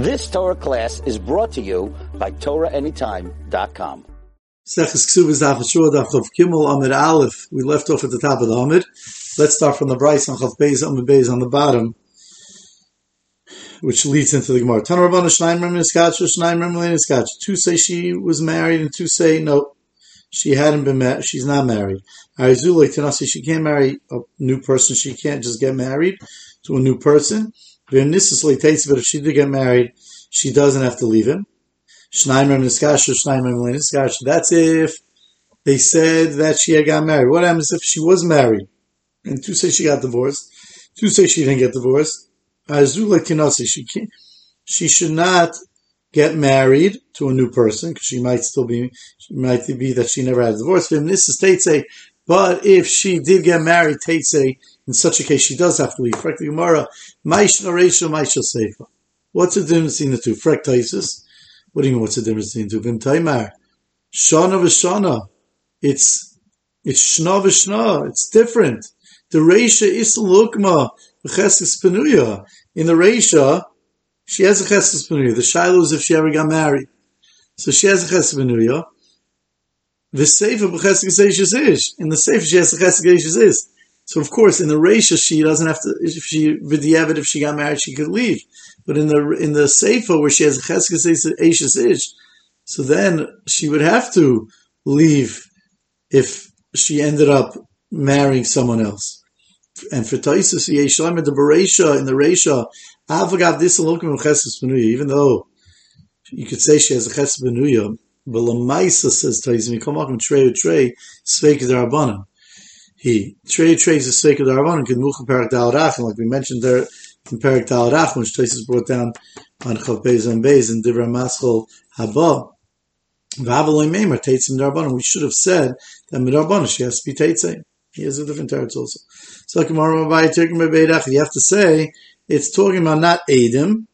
This Torah class is brought to you by TorahAnytime.com. We left off at the top of the Amid. Let's start from the Brayse on Chav Beis Amid Beis on the bottom, which leads into the Gemara. Tan Rabbana Shnaim Rem Shnaim Rem Two say she was married, and two say no, she hadn't been married. She's not married. Arizulay Tanasi, she can't marry a new person. She can't just get married to a new person. But if she did get married, she doesn't have to leave him. Schneimer Miskash or Schneimerskash. That's if they said that she had got married. What happens if she was married? And two say she got divorced. Two say she didn't get divorced. She can't, she should not get married to a new person because she might still be, she might be that she never had a divorce. This is say, but if she did get married, Tate say in such a case she does have to leave. Frek the Gemara, What's the difference between the two? Frek Taisus. What do you mean? What's the difference between the two? Vim Taimar, Shana v'Shana. It's it's Shna v'Shna. It's different. The Reisha is Lukma v'Cheskes Penuya. In the Reisha, she has a Cheskes Penuya. The Shiloh is if she ever got married. So she has a Cheskes Penuya. The Sefer b'Cheskes Eishes Ish. In the Sefer she has a Cheskes Eishes Ish. So of course, in the Reisha, she doesn't have to. If she v'diavad, if she got married, she could leave. But in the in the Seifa, where she has cheskes eishes ish, so then she would have to leave if she ended up marrying someone else. And for Taisus Yeshalim the Bereisha in the Reisha, Avagav this cheskes even though you could say she has a cheskes benuya, but Lamaisa says Taisus, and trey trey sveik darabana he trade trades the sake of the Arvan and Kedmuch Perak Dal Rachim, like we mentioned there in Perak Dal Rachim, which Tosis brought down on Chav Beis and Beis and Divra Maschol Haba. V'avaloi Meimer Teitzim Darban. We should have said that Midarban she has to be Teitzim. He has a different territory also. So you have to say it's talking about not Adam,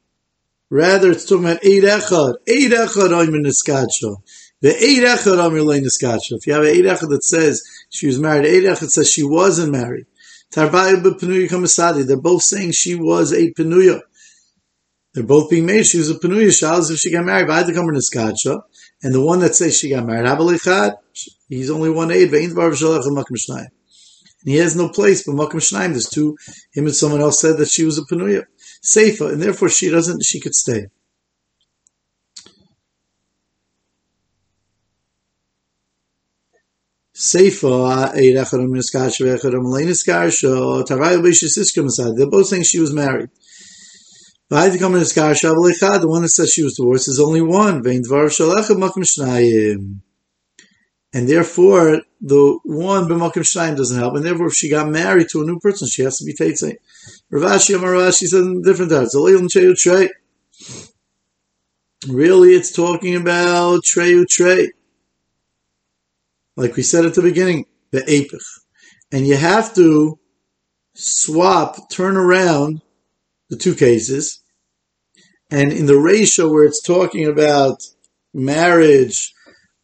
rather it's talking about Eid Echad. Eid Echad Oymen Niskadsho. The Eid Echad Amir. If you have an Eid that says she was married. Eidach, says she wasn't married. Tarbayu Penuya Kamasadi. They're both saying she was a Penuya. They're both being made. She was a Penuya. Shalas if she got married. By the Niskacha. And the one that says she got married, Habalichad, he's only one aid. Ve'in Bar Shalach Makam Shnayim. And he has no place but Makam Shnayim. There's two. Him and someone else said that she was a Penuya. Seifa. And therefore she doesn't, she could stay. They're both saying she was married. The the one that says she was divorced is only one. And therefore, the one doesn't help, and therefore, if she got married to a new person, she has to be teitzei. Ravashi Amarashi says in different trey. Really, it's talking about treyu trey like we said at the beginning, the apich. And you have to swap, turn around the two cases. And in the ratio where it's talking about marriage,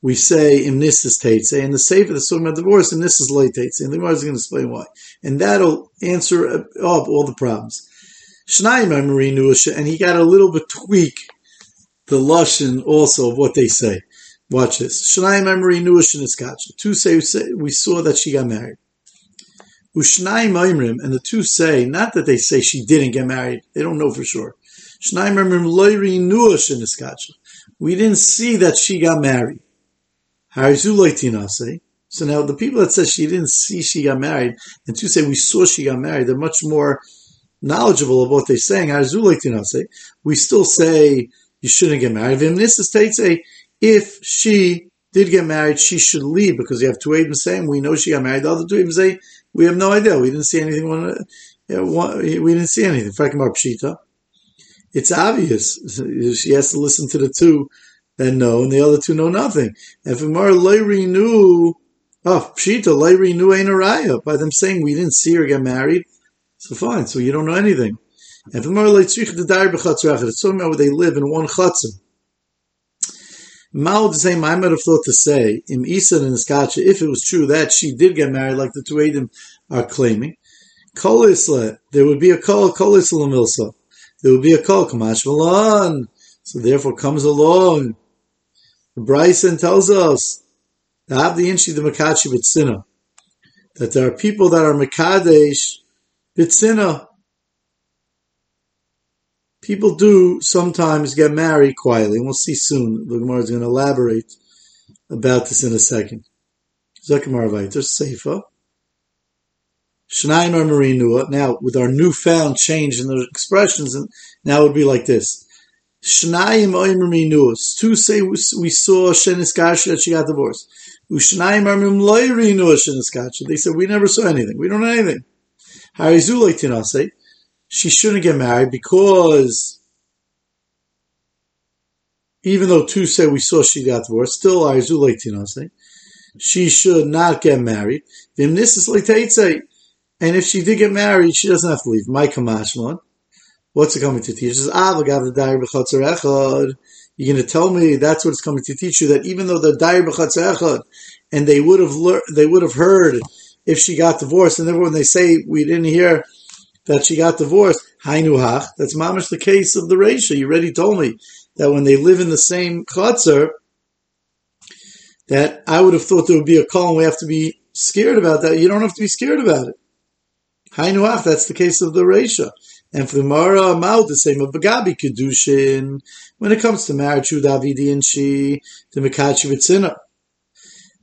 we say imnisis teitze, and the sefer that's talking about divorce, imnisis loy teitze. And the Gemara is going to explain why. And that'll answer up all the problems. Shnayim and he got a little bit tweak the lashon also of what they say. Watch this. Shnayim Shnai memory nuish Two say we saw that she got married. Ushnai Maimrim, and the two say, not that they say she didn't get married, they don't know for sure. Shnai Maimrim loiri nuish We didn't see that she got married. Harizu say. So now the people that says she didn't see she got married, and two say we saw she got married, they're much more knowledgeable of what they're saying. say. We still say you shouldn't get married. Vimnis say if she did get married, she should leave because you have two Aiden saying we know she got married. The other two Aiden say we have no idea. We didn't see anything. we didn't see anything. Pshita. It's obvious. She has to listen to the two that know, and the other two know nothing. If Gemara Leiri knew, oh Pshita Leiri knew ain't by them saying we didn't see her get married. So fine. So you don't know anything. If Gemara Leitzrich the Dar b'chatzrachet, it's talking about where they live in one chatzim. Mal the same I might have thought to say in Isa and Iskacha, if it was true that she did get married, like the two Adam are claiming, Kol there would be a Kol Kol Milsa. there would be a call, Kamash Malan. So therefore comes along. Bryson tells us, the Abdi Inshi the Makachi Bitsina, that there are people that are Makadesh Bitsina. People do sometimes get married quietly, and we'll see soon. The Gemara is going to elaborate about this in a second. Zakimar Seifa. Now, with our newfound change in the expressions, and now it would be like this. Shnayim Oimer Minuas. Two say we saw Shenis Kasha that she got divorced. Ushnayim Armim Kasha. They said, we never saw anything. We don't know anything. She shouldn't get married because even though two say we saw she got divorced, still Harizulay Tinase. She should not get married. Vimnisis Leiteitzei. And if she did get married, she doesn't have to leave. My kamashmon. What's it coming to teach? Ah, You're going to tell me that's what it's coming to teach you that even though the dair echad, and they would have learned, they would have heard if she got divorced, and when they say we didn't hear that she got divorced, hainuhach, that's mamish the case of the Resha. You already told me that when they live in the same chutzner, that I would have thought there would be a call and we have to be scared about that. You don't have to be scared about it. Hainuach, that's the case of the Resha. And for the Mara Mao, the same of Bagabi Kedushin, when it comes to marriage, Davidi and she, the Mekachi B'tzina.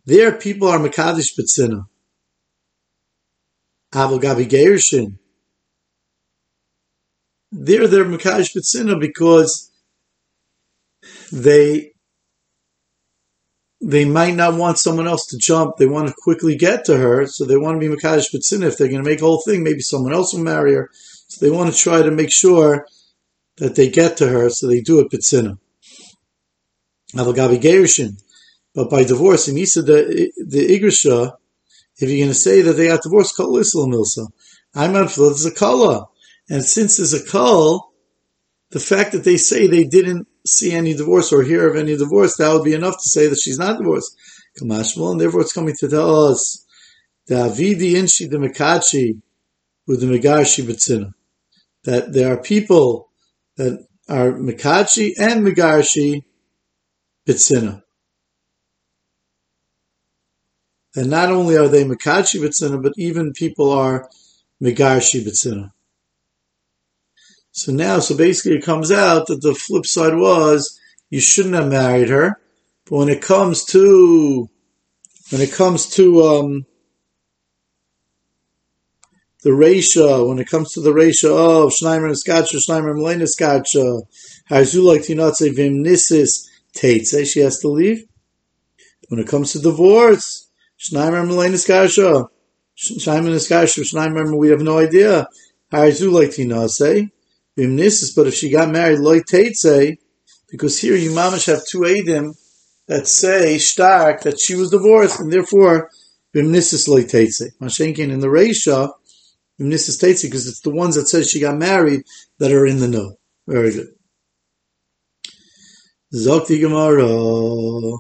There, people are Mekadish B'tzina. Aval Gabi. There, they're Mekadish B'tzina because they they might not want someone else to jump. They want to quickly get to her, so they want to be Makadosh B'tzina. If they're going to make a whole thing, maybe someone else will marry her. So they want to try to make sure that they get to her, so they do it B'tzina. Avagabi. But by divorce, in Isa the, the Igrisha, if you're going to say that they got divorced, Kol Islam Milsa. I'm out for there's a Kala. And since there's a Kal, the fact that they say they didn't see any divorce or hear of any divorce, that would be enough to say that she's not divorced. Kamashmal, and therefore it's coming to tell us the Avidi Inshi with the Megarshi B'tzina. That there are people that are Mekachi and Megarshi B'tzina. And not only are they Mekachi B'tzina, but even people are Megarshi B'tzina. So now, so basically it comes out that the flip side was you shouldn't have married her. But when it comes to, when it comes to, um, the ratio, when it comes to the ratio of Schneimer and Skacha, Schneimer and Melena Skacha, Harzulak Tinatze Vimnisis Teitze, she has to leave. When it comes to divorce, Schneimer and Melena Skacha, Schneimer and Skacha, Schneimer, we have no idea. Harzulak Tinatze, But if she got married, loy teitze, because here you mamish have two Adim that say stark that she was divorced, and therefore bimnisis loy teitze. Mashenkin in the Reisha, bimnisis teitze, because it's the ones that says she got married that are in the know. Very good. Zokti Gemara.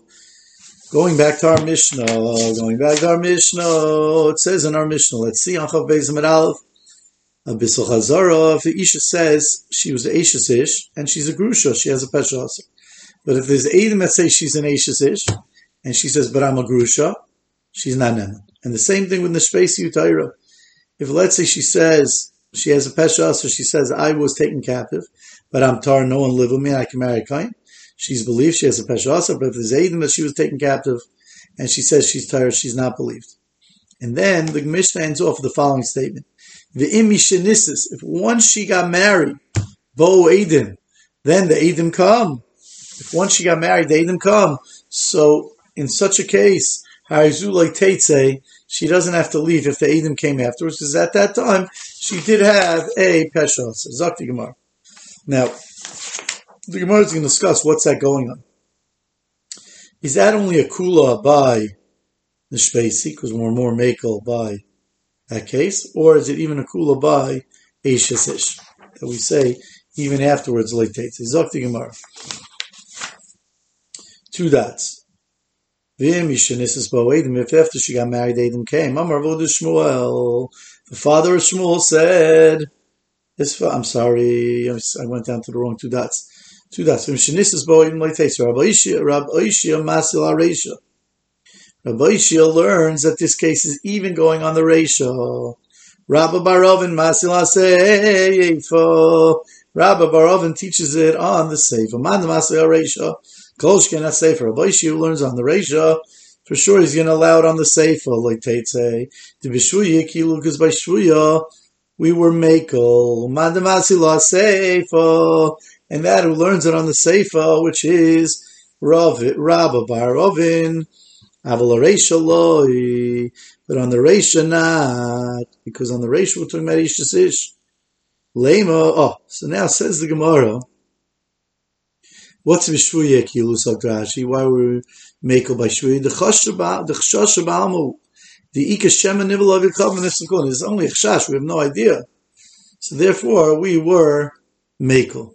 Going back to our Mishnah, going back to our Mishnah, it says in our Mishnah, let's see, Achav Beis Aleph, Abyssal Chazara, if the Isha says she was Ashes Ish, and she's a Grusha, she has a Pesha But if there's Adim that say she's an Ashes Ish, and she says, but I'm a Grusha, she's not Neman. And the same thing with the Shpesi Utaira. If let's say she says, she has a Pesha she says, I was taken captive, but I'm Tar, no one live with me, and I can marry a Kain. She's believed, she has a Pesha but if there's Adim that she was taken captive, and she says she's tired, she's not believed. And then the Mishnah ends off with the following statement. The imishenisis, if once she got married, bo Adim, then the Adim come. If once she got married, the Adim come. So in such a case, Harizulai Teitze, she doesn't have to leave if the Adim came afterwards, because at that time she did have a Peshas, Zakti Gemara. Now, the Gemara is going to discuss what's that going on. Is that only a kula by the Shpesi, because we're more makel by that case, or is it even a kula by Eishasish that we say even afterwards like Tate? Zokti Gemara. Two dots. If after she got married, Adam came. Amar Shmuel. The father of Shmuel said, This I'm sorry, I went down to the wrong two dots. Two dots. Mishanissus boim leiteis. Rabbi Ishia, Rabbi Ishia masil areisha. Rabbi Ishia learns that this case is even going on the ratio. Rabbi Barovin masil aseifa. Rabbi Barovin teaches it on the seifa. Man masil areisha. Kolshkin aseifa. Rabbi Ishia learns on the ratio for sure he's going to allow it on the Seifa, like say The Bishvuya, Kilu, because by Shvuya, we were Makel. Madamasila Seifa. And that who learns it on the Seifa, which is Rav, Rabba Rovin, Avalaresha But on the Resha not, because on the Resha we're talking about Ish Lema, oh, so now says the Gemara, What's Vishvuya Kilu Sagrashi? Why were we Mekel by Shvuya? The the Chashabalmu, the Ika Shema Nivel of Yikov and It's only Chash, we have no idea. So therefore, we were Mekel.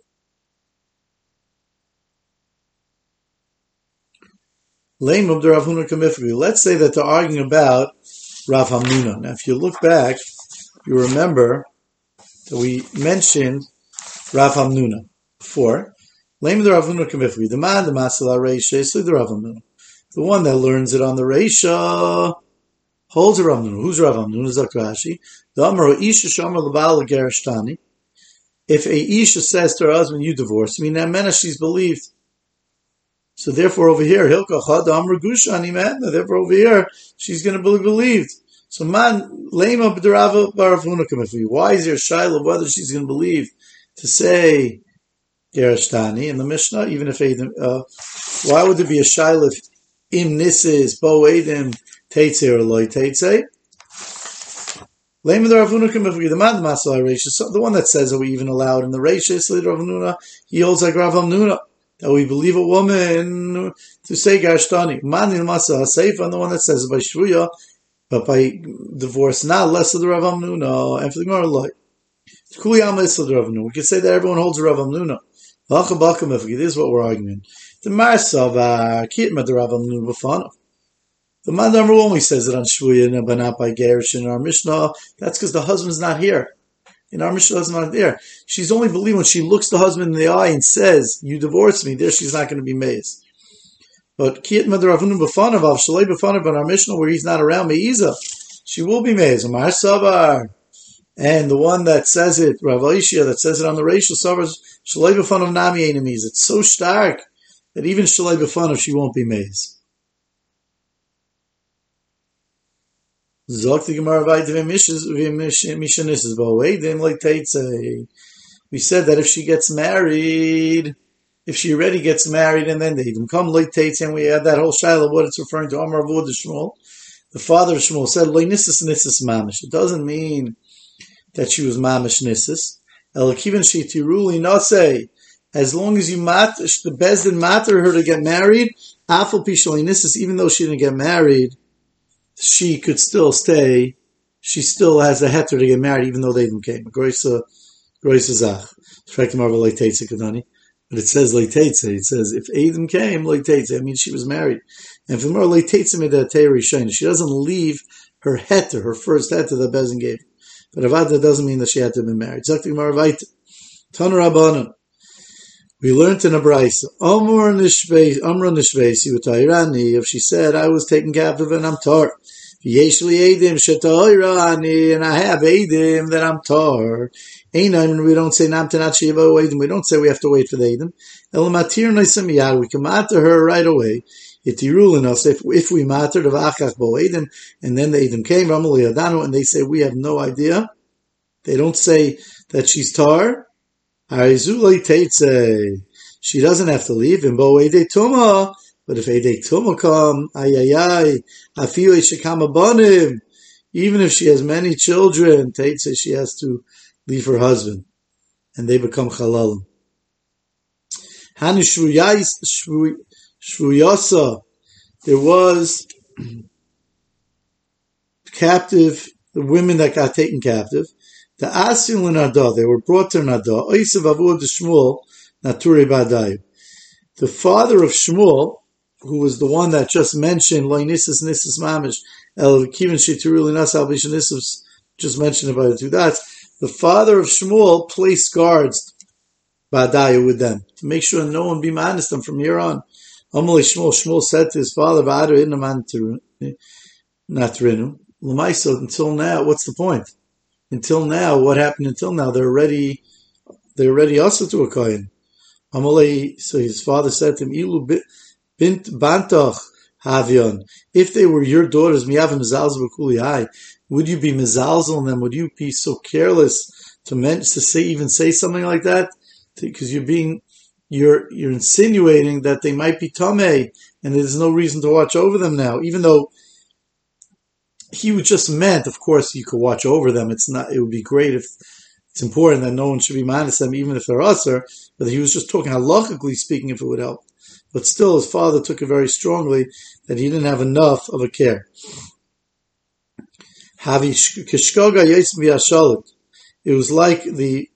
Lame of the Rav Huna Kamifri. Let's say that they're arguing about Rav Hamnuna. Now, if you look back, you remember that we mentioned Rav Hamnuna before. The one that learns it on the Reisha holds a Ravuna. Who's Ravuna? Zakrashi. The Amar Isha Shamar Labal Gerishtani. If a Isha says to her husband, you divorce me, now mena she's believed. So therefore over here, Hilka Chad Amar Gushani man, therefore over here, she's going to be believed. So man, Lema B'derava Baravuna Kamifri. Why is there shaila whether she's going to believe to say Gerashtani in the Mishnah, even if Adam, uh, why would there be a shaila if im nisis bo Adam teitze or loy teitze? Lame the the man masal Reishis, the one that says that we even allowed in the Reishis, later Ravununa, he holds like Rav Nuna that we believe a woman to say Gashtani. Man in Masa Seif, and the one that says by Shvuya, but by divorce, not less of the Rav Nuna, and for the Gemara, like. Kuliyama is the Rav Nuna. We can say that everyone holds a Rav Nuna. This is what we're arguing. The Marsav Kitma the Rav Bafana. The Mandamar only says it on Shvuya but not by Gerish in our Mishnah. That's because the husband's not here. In our Mishnah, is not there. She's only believing when she looks the husband in the eye and says, "You divorced me." There, she's not going to be mazed. But Kiyat Madravunu Bafanav Shalei Bafanav in our Mishnah, where he's not around Meiza, she will be mazed. Mar Savar. And the one that says it, Rav Aishia, that says it on the racial suburbs, Shalai of Nami enemies. It's so stark that even Shalai of she won't be made. Gemara We said that if she gets married, if she already gets married and then they even come late tates and we had that whole shiloh what it's referring to Amar Avud Shmuel. The father of Shmuel said, It doesn't mean that she was mamish nisis. Elakivin shetiruli nase. As long as you mat, the bezdin matter her to get married, afal nisis, even though she didn't get married, she could still stay. She still has a heter to get married, even though they didn't came. But it says. It says if Adam came I mean she was married. And for more she doesn't leave her heter, her first heter that Bezin gave. But Avada doesn't mean that she had to be married. We learned in a brayse, Amr nishvesi utayirani. If she said, I was taken captive and I'm tar. Yeshli edim shetoirani, and I have edim that I'm tar. Einam, we don't say namtanat shiva edim. We don't say we have to wait for the edim. Elamatir noisamiyad. We can matter her right away. Itirulin us if if we mattered of Achach Boedim, and then the Edim came, Ramali Adanu, and they say we have no idea. They don't say that she's tar. She doesn't have to leave. Tuma, but if Ede Tuma come, ayayay, even if she has many children, Tate she has to leave her husband, and they become halalim. There was captive, the women that got taken captive. The Asil and Ada, they were brought to Nada. Oisav Avud Shmuel, Naturi Badayu. The father of Shmuel, who was the one that just mentioned Loinisis Nisis Mamish, El Kivin Shituruli Nasal Bishanissus, just mentioned about the two dots. the father of Shmuel placed guards Ba'adaya with them to make sure no one be minus them from here on. Amalei Shmuel, Shmuel said to his father, Ba'adu in not Rinu. Lamaisa, until now, what's the point? Until now, what happened until now? They're already, they're already also to a Kohen. Amalei, so his father said to him, Ilu bint bantach havion. If they were your daughters, miyav would you be mezalzel on them? Would you be so careless to mention, to say, even say something like that? Because you're being, you're, you're insinuating that they might be tamei, and there's no reason to watch over them now, even though he just meant, of course, you could watch over them. It's not, it would be great if it's important that no one should be minus them, even if they're usher, but he was just talking halachically speaking if it would help. But still, his father took it very strongly that he didn't have enough of a care. It was like the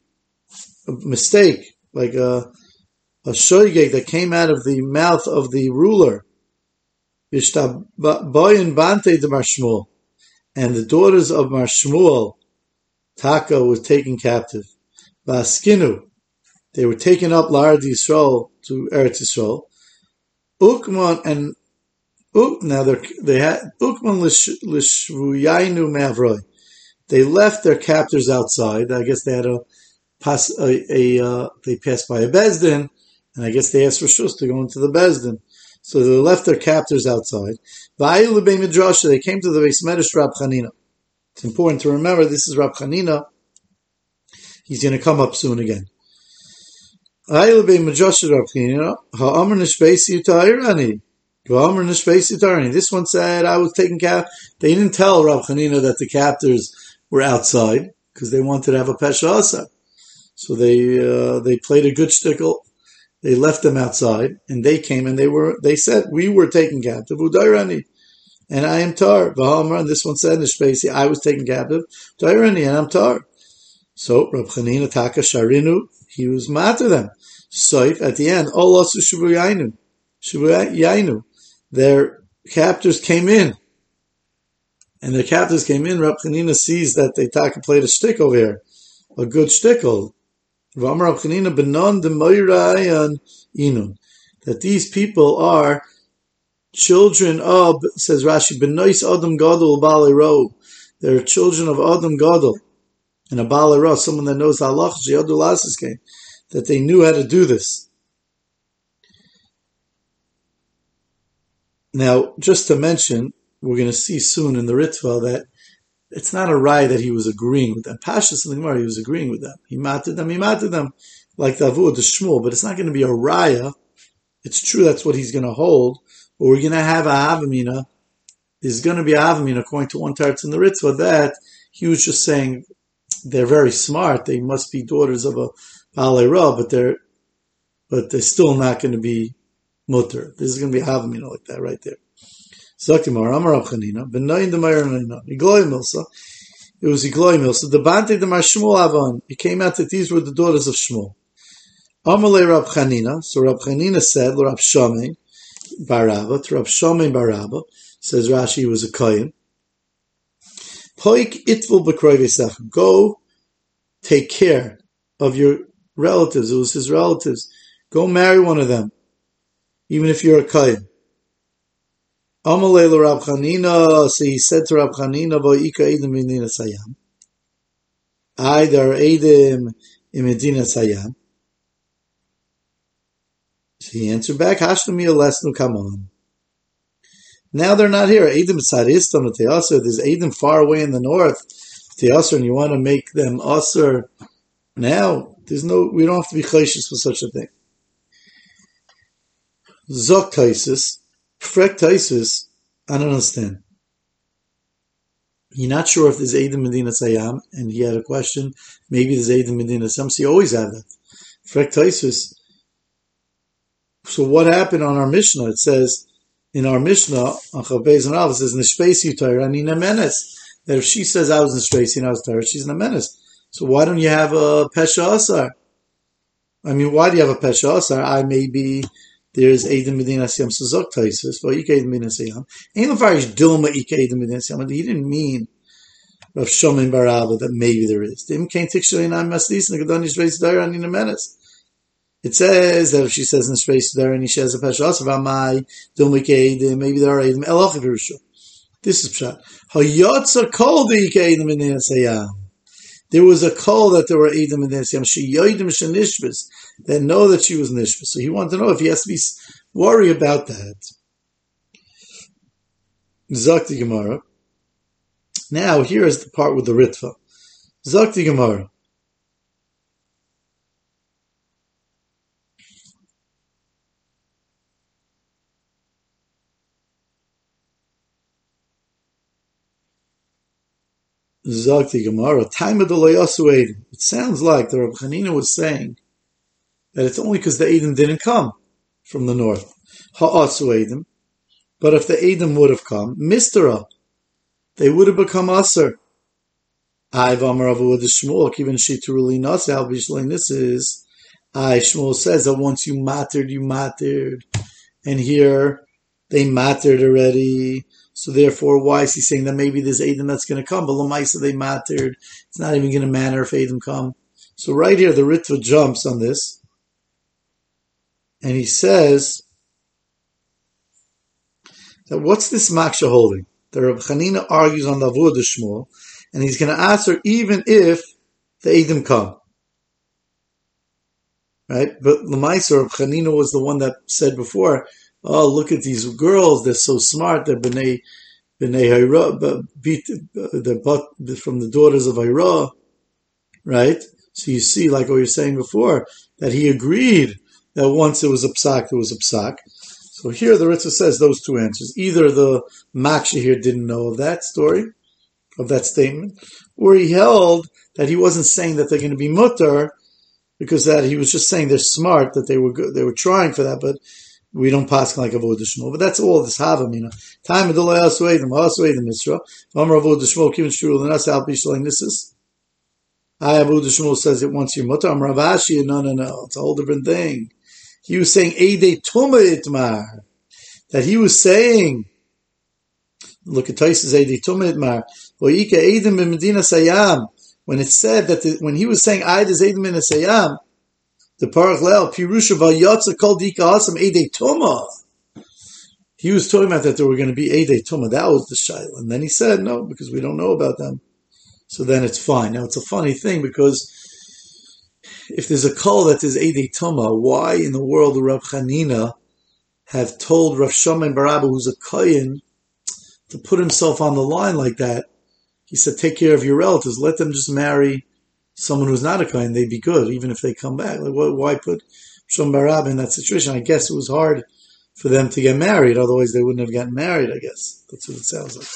mistake, like a, a shoygeg that came out of the mouth of the ruler and the daughters of Marshmuel, Taka was taken captive. Baskinu, they were taken up Lard Yisrael to Eretz Yisrael. Ukman and now they had Ukman lishvuyainu me'avroi. They left their captors outside. I guess they had a pass a, a uh, they passed by a bezdin, and I guess they asked for shus to go into the bezdin. So they left their captors outside. They came to the Beis Medrash Rab Chanina. It's important to remember this is Rab Chanina. He's going to come up soon again. This one said, I was taking cap. They didn't tell Rab Chanina that the captors were outside because they wanted to have a Pesha Asa. So they, uh, they played a good stickle they left them outside, and they came and they were they said we were taken captive. Udairani, and I am tar. Vahamar, and this one said in space, I was taken captive. Udairani, and I'm tar. So Rab Taka Sharinu, he was mad to them. Soif at the end, Olasu Shubuyainu, Shubuyainu. Their captors came in, and their captors came in. Rab sees that they Taka played a stick over here, a good stickle that these people are children of, says Rashi, Benois Adam Gadol Balero. They're children of Adam Gadol. And a Balero, someone that knows came, that they knew how to do this. Now, just to mention, we're going to see soon in the Ritva that it's not a raya that he was agreeing with them. Pashas in the Gemara, he was agreeing with them. He matted them, he matted them, like the Avu, the Shmuel, but it's not going to be a raya. It's true that's what he's going to hold, but we're going to have a Havamina. There's going to be a according to one Tarts in the Ritva, that he was just saying they're very smart, they must be daughters of a Balei but they're, but they're still not going to be mutter. This is going to be Havamina like that right there. Zakimar, Amar Chanina, Benayin the Mayranina, Igloy Milsa. It was Igloy Milsa. The Bante the Shmuel Avon. It came out that these were the daughters of Shmuel. Amalei Rab Chanina. So Rab Chanina said, Rab Shomei Baraba, to Rab Shomei Baraba, says Rashi was a Kohen. Poik itvul b'kroivesach. Go take care of your relatives. It was his relatives. Go marry one of them, even if you're a Kohen. So he said to Rab Chanina, Ika Edim Medina Sayam. I, are Edim in Medina Sayam. He answered back, Hashtami Alesnu, come on. Now they're not here. Edim Saristam Teaser. There's Edim far away in the north. Teaser, and you want to make them Aser. Now, there's no, we don't have to be chayshish for such a thing. Zok Taisis. Frek Taisus, I don't understand. You're not sure if there's Eidim Medina Sayam, and he had a question. Maybe there's Eidim Medina Sayam, so you always have that. Frek Taisus. So what happened on our Mishnah? It says, in our Mishnah, on Chavbez and it says, Nishpesi Nina Menes. That if she says I was Nishpesi and I was Torah, she's in menace. So why don't you have a Pesha Asar? I mean, why do you have a Pesha Asar? I may be there's Eidim Medina Siyam Suzok Taisus, for Ika Eidim Medina Siyam. Ain't the farish Dilma Ika Eidim Medina Siyam. He didn't mean Rav Shomim Barabba that maybe there is. It says that if she says in the space there and he says a pesha about my maybe there are edim elach This is pshat. Hayotza kol deikedim in the there was a call that there were Edom in this She yoidim shenishbis that know that she was nishbis. So he wanted to know if he has to be worry about that. Zakti Gemara. Now here is the part with the Ritva. Zakti Gemara. Zakti Gemara, time of the It sounds like the Rabbi Hanina was saying that it's only because the Edom didn't come from the north. Ha'asu Edom. But if the Edom would have come, Mistera, they would have become Aser. I've with the Shmuel, even Shituruli Nasal. This is, I Shmuel says that once you mattered, you mattered. And here, they mattered already. So therefore, why is he saying that maybe there's Adam that's going to come? But Lamaisa they mattered. It's not even going to matter if Adam come. So right here, the Ritva jumps on this, and he says that what's this maksha holding? The Reb Chanina argues on the Avud Shmuel, and he's going to answer even if the Adam come. Right? But Lamaisa, Reb Chanina was the one that said before oh, look at these girls, they're so smart, they're B'nai, B'nai Hira, they're from the daughters of Hira, right? So you see, like what you're saying before, that he agreed that once it was a psak, it was a psak. So here the Ritva says those two answers. Either the Maksha here didn't know of that story, of that statement, or he held that he wasn't saying that they're going to be mutter, because that he was just saying they're smart, that they were good, they were trying for that, but we don't pass like a shmuel, but that's all this havamina. Time of the loyal suedim, hasuedim misra. Amar avodah shmuel kivin shul us al this is. I avodah shmuel says it once you mutter. Amar Ravashi, no, no, no, it's a whole different thing. He was saying ede tuma itmar, that he was saying. Look at Taisa's ede tuma itmar. Medina Sayam. When it said that the, when he was saying Ida Zaydim in Sayam, the Parach Leil, Pirusha Vayatza Kol Dika Asam Ede Tuma. He was talking about that there were going to be Ede Tuma. That was the Shaila. And then he said, no, because we don't know about them. So then it's fine. Now it's a funny thing because if there's a call that is Ede Tuma, why in the world would Rav Chanina have told Rav Shimon Barabba, who's a Kayan, to put himself on the line like that? He said, take care of your relatives. Let them just marry someone who's not a kohen, they'd be good, even if they come back. Like, why put Shom Barab in that situation? I guess it was hard for them to get married, otherwise they wouldn't have gotten married, I guess. That's what it sounds like.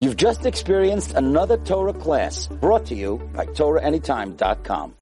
You've just experienced another Torah class brought to you by TorahAnytime.com.